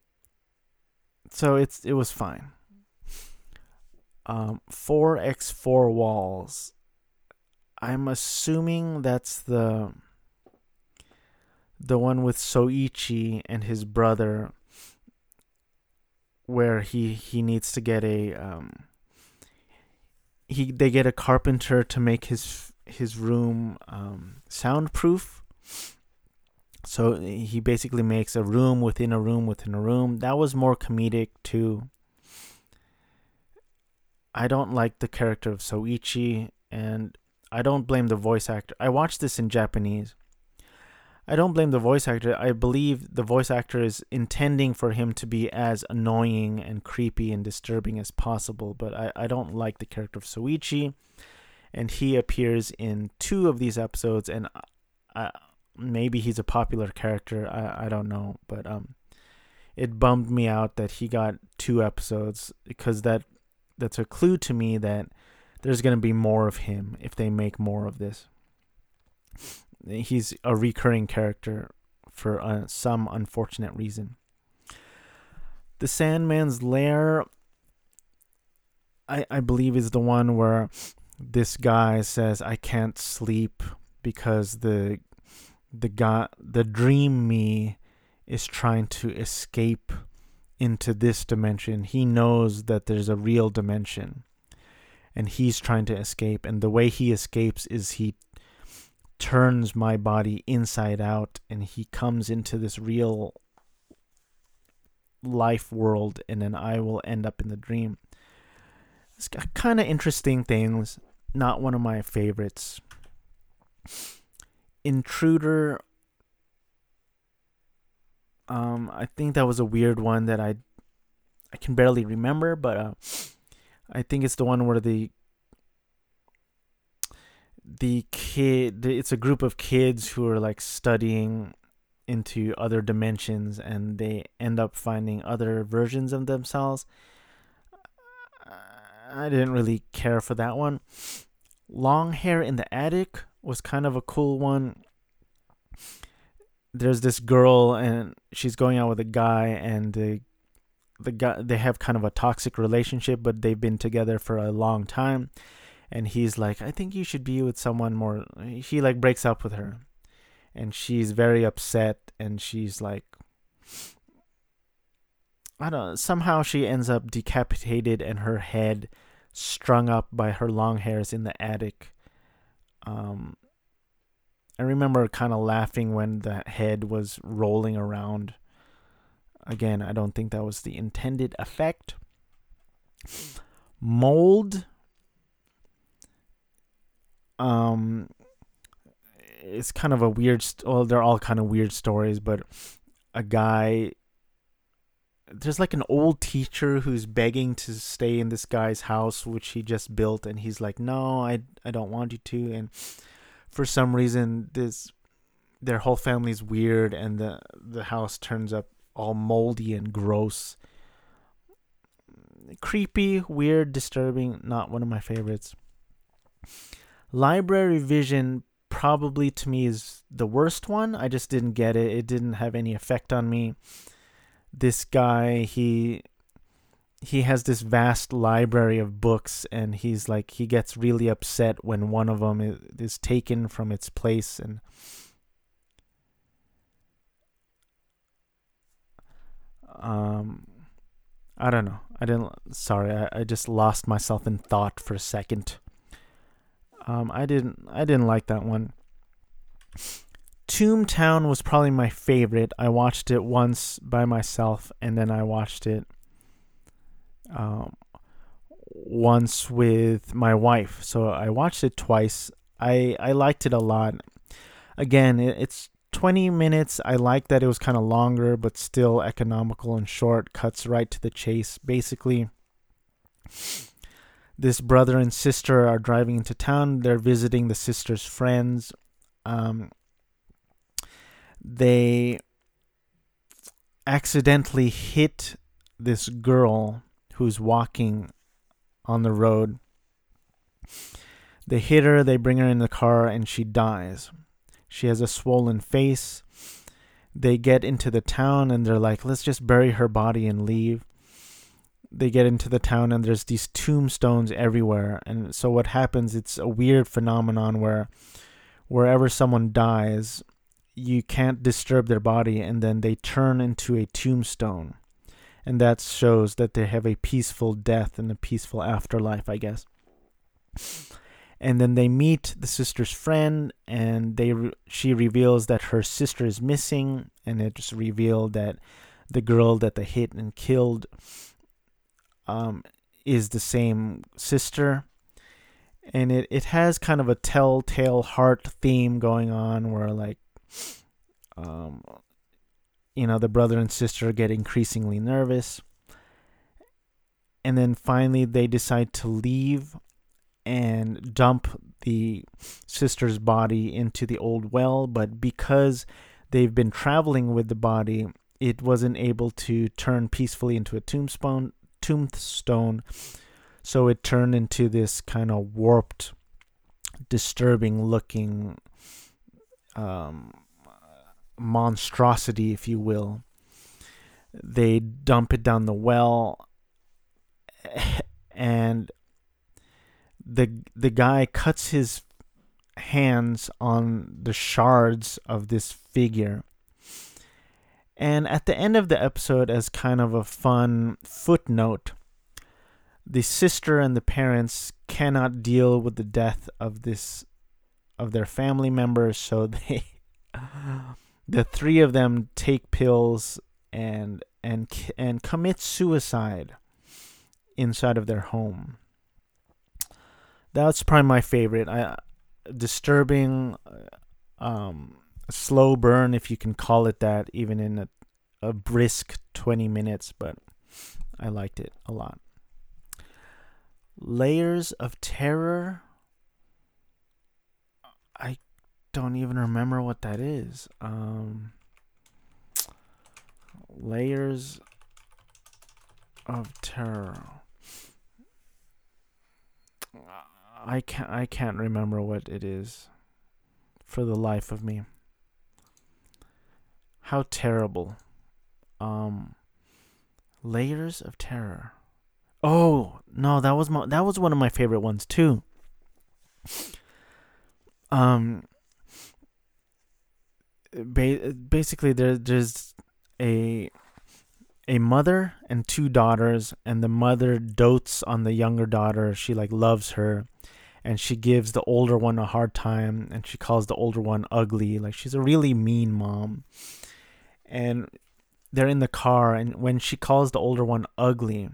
so it's it was fine. Um 4x4 walls. I'm assuming that's the the one with soichi and his brother where he he needs to get a um he they get a carpenter to make his his room um, soundproof. So he basically makes a room within a room within a room. That was more comedic too. I don't like the character of Soichi, and I don't blame the voice actor. I watched this in Japanese. I don't blame the voice actor. I believe the voice actor is intending for him to be as annoying and creepy and disturbing as possible, but I, I don't like the character of Soichi. and he appears in two of these episodes, and uh, maybe he's a popular character. I I don't know, but um, it bummed me out that he got two episodes because that that's a clue to me that there's gonna be more of him if they make more of this. He's a recurring character for uh, some unfortunate reason. The Sandman's Lair, I, I believe, is the one where this guy says, I can't sleep because the the guy the dream me is trying to escape into this dimension. He knows that there's a real dimension and he's trying to escape and the way he escapes is he turns my body inside out and he comes into this real life world and then I will end up in the dream. It's got kind of interesting things, not one of my favorites. Intruder um I think that was a weird one that I I can barely remember, but uh I think it's the one where the the kid it's a group of kids who are like studying into other dimensions and they end up finding other versions of themselves. I didn't really care for that one. Long hair in the attic was kind of a cool one. There's this girl and she's going out with a guy and the the guy they have kind of a toxic relationship but they've been together for a long time and he's like i think you should be with someone more he like breaks up with her. And she's very upset and she's like i don't know somehow she ends up decapitated and her head strung up by her long hairs in the attic. Um i remember kind of laughing when the head was rolling around. Again i don't think that was the intended effect. Mold um it's kind of a weird st- well they're all kind of weird stories but a guy there's like an old teacher who's begging to stay in this guy's house which he just built and he's like no i i don't want you to and for some reason this their whole family's weird and the the house turns up all moldy and gross. Creepy weird disturbing not one of my favorites Library Vision probably to me is the worst one. I just didn't get it. It didn't have any effect on me. This guy, he he has this vast library of books and he's like he gets really upset when one of them is, is taken from its place and um I don't know. I didn't sorry. I, I just lost myself in thought for a second. Um, I didn't I didn't like that one. Tomb Town was probably my favorite. I watched it once by myself, and then I watched it um, once with my wife. So I watched it twice. I I liked it a lot. Again, it, it's 20 minutes. I like that it was kind of longer, but still economical and short. Cuts right to the chase. Basically, this brother and sister are driving into town. They're visiting the sister's friends. Um, they accidentally hit this girl who's walking on the road. They hit her, they bring her in the car, and she dies. She has a swollen face. They get into the town and they're like, let's just bury her body and leave they get into the town and there's these tombstones everywhere. And so what happens it's a weird phenomenon where wherever someone dies you can't disturb their body and then they turn into a tombstone. And that shows that they have a peaceful death and a peaceful afterlife i guess. And then they meet the sister's friend and they re- she reveals that her sister is missing. And it's revealed that the girl that they hit and killed um, is the same sister. And it, it has kind of a telltale heart theme going on where, like, um, you know, the brother and sister get increasingly nervous. And then finally, they decide to leave. and dump the sister's body into the old well, but because they've been traveling with the body, it wasn't able to turn peacefully into a tombstone tombstone so it turned into this kind of warped disturbing looking um, monstrosity if you will they dump it down the well and the the guy cuts his hands on the shards of this figure. And at the end of the episode, as kind of a fun footnote, the sister and the parents cannot deal with the death of this of their family members, so they the three of them take pills and and and commit suicide inside of their home. That's probably my favorite. I disturbing, uh, slow burn, if you can call it that, even in a, a brisk 20 minutes, but I liked it a lot. Layers of Terror. I don't even remember what that is. Um, layers of Terror. I can't I can't remember what it is for the life of me. How terrible. Um Layers of Terror. Oh, no, that was my that was one of my favorite ones too. Um ba- basically there there's a a mother and two daughters and the mother dotes on the younger daughter she like loves her and she gives the older one a hard time and she calls the older one ugly like she's a really mean mom and they're in the car and when she calls the older one ugly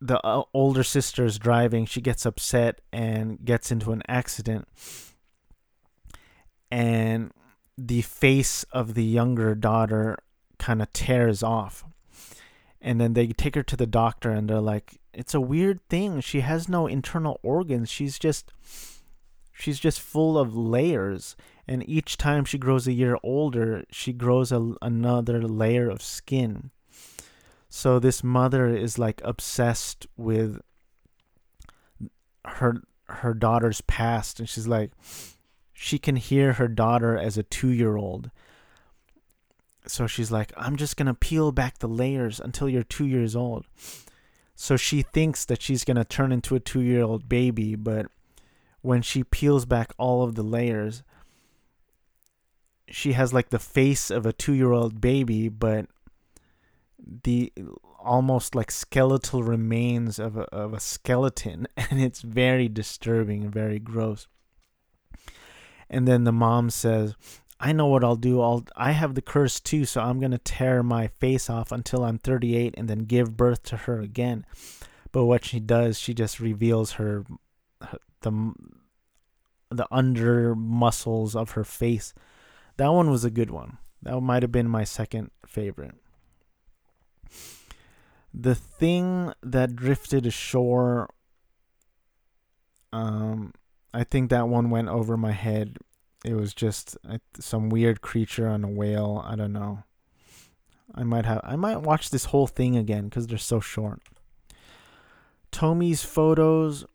the uh, older sister is driving she gets upset and gets into an accident. And the face of the younger daughter kind of tears off. And then they take her to the doctor and they're like it's a weird thing. She has no internal organs. She's just she's just full of layers and each time she grows a year older she grows a, another layer of skin so this mother is like obsessed with her her daughter's past and she's like she can hear her daughter as a 2-year-old so she's like, I'm just going to peel back the layers until you're two years old. So she thinks that she's going to turn into a two year old baby, but when she peels back all of the layers, she has like the face of a two year old baby, but the almost like skeletal remains of a, of a skeleton. And it's very disturbing and very gross. And then the mom says, I know what I'll do. I'll I have the curse too, so I'm going to tear my face off until I'm 38 and then give birth to her again. But what she does, she just reveals her, her the the under muscles of her face. That one was a good one. That might have been my second favorite. The thing that drifted ashore um I think that one went over my head it was just some weird creature on a whale. I don't know. I might have. I might watch this whole thing again because they're so short. Tomie's photos.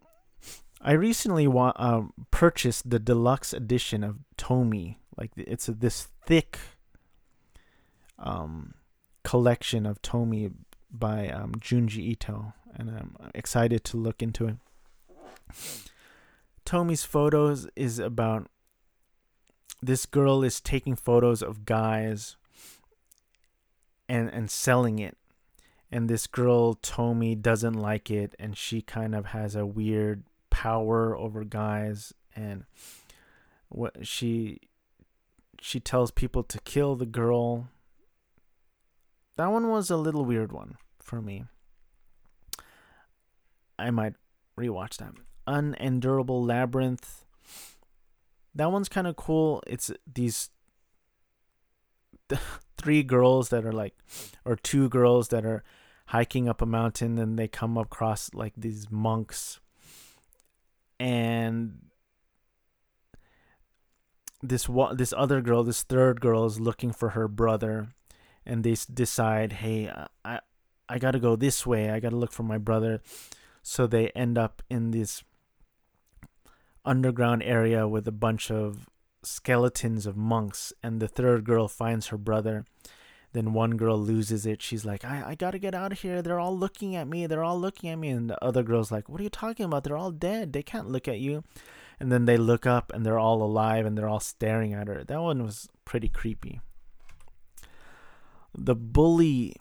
I recently wa- uh, purchased the deluxe edition of Tomie. Like it's a, this thick um, collection of Tomie by um, Junji Ito, and I'm excited to look into it. Tomie's photos is about this girl is taking photos of guys and and selling it and this girl Tomie doesn't like it and she kind of has a weird power over guys and what she she tells people to kill the girl. That one was a little weird one for me. I might rewatch that. Unendurable labyrinth. That one's kind of cool. It's these three girls that are like, or two girls that are hiking up a mountain and they come across like these monks. And this one this other girl this third girl is looking for her brother and they decide hey i i got to go this way. I got to look for my brother. So they end up in this underground area with a bunch of skeletons of monks and the third girl finds her brother. Then one girl loses it. She's like I, I gotta get out of here. They're all looking at me. They're all looking at me. And the other girl's like what are you talking about? They're all dead. They can't look at you and then they look up and they're all alive and they're all staring at her. That one was pretty creepy. The bully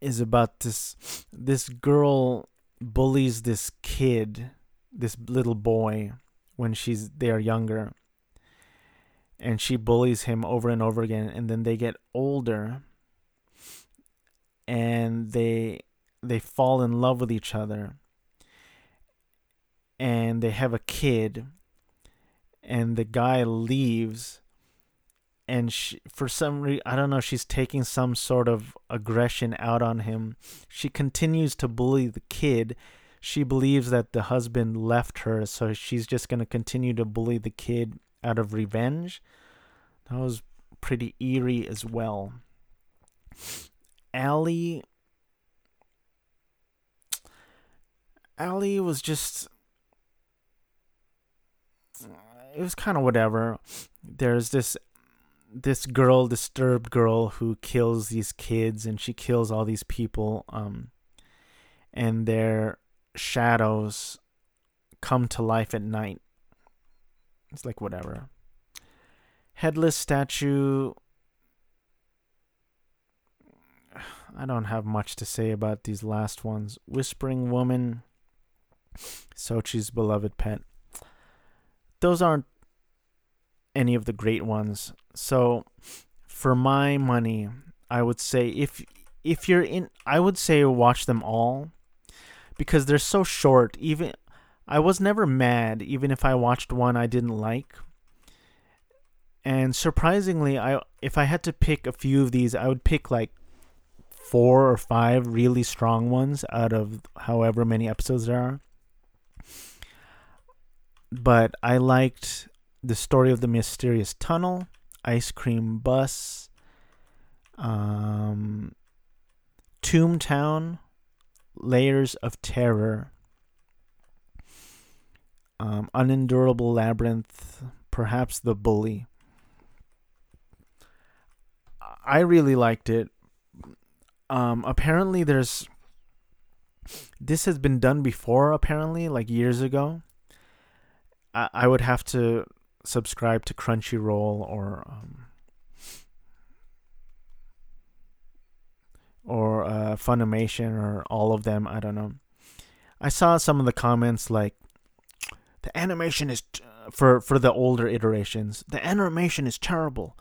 is about this this girl bullies this kid this little boy when she's they are younger. And she bullies him over and over again and then they get older and they they fall in love with each other and they have a kid and the guy leaves and she, for some reason i don't know she's taking some sort of aggression out on him she continues to bully the kid she believes that the husband left her, so she's just going to continue to bully the kid out of revenge. That was pretty eerie as well. Alley. Alley was just. It was kind of whatever. There's this this girl, disturbed girl, who kills these kids, and she kills all these people. Um, and they're shadows come to life at night. It's like whatever. Headless statue. I don't have much to say about these last ones. Whispering Woman. Soichi's beloved pet. Those aren't any of the great ones. So for my money, I would say if if you're in I would say watch them all because they're so short. Even I was never mad, even if I watched one I didn't like. And surprisingly, I if I had to pick a few of these, I would pick like four or five really strong ones out of however many episodes there are. But I liked the story of the mysterious tunnel, ice cream bus, um, Town, layers of terror, um, unendurable labyrinth, perhaps the bully. I really liked it. Um, apparently, there's this has been done before. Apparently, like years ago. I, I would have to subscribe to Crunchyroll or um, or uh, Funimation or all of them. I don't know. I saw some of the comments like the animation is t- for for the older iterations. The animation is terrible.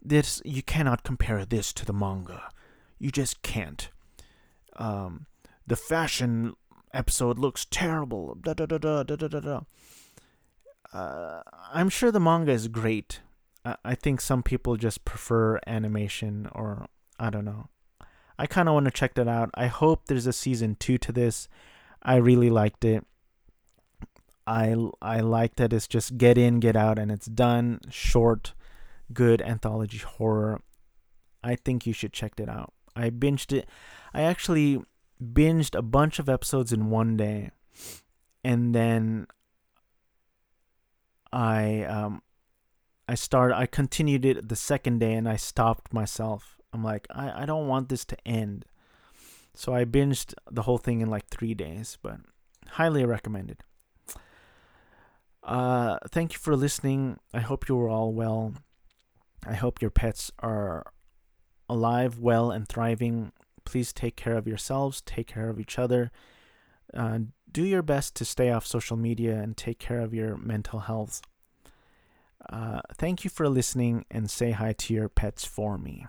This you cannot compare this to the manga. You just can't. Um, the fashion episode looks terrible. Da da da da da da da. da. Uh, I'm sure the manga is great. I, I think some people just prefer animation, or I don't know. I kind of want to check that out. I hope there's a season two to this. I really liked it. I I like that it's just get in, get out, and it's done. Short, good anthology horror. I think you should check it out. I binged it. I actually binged a bunch of episodes in one day, and then I um I started. I continued it the second day, and I stopped myself I'm like, I, I don't want this to end. So I binged the whole thing in like three days, but highly recommended. Uh, thank you for listening. I hope you are all well. I hope your pets are alive, well, and thriving. Please take care of yourselves, take care of each other. Uh, do your best to stay off social media and take care of your mental health. Uh, thank you for listening and say hi to your pets for me.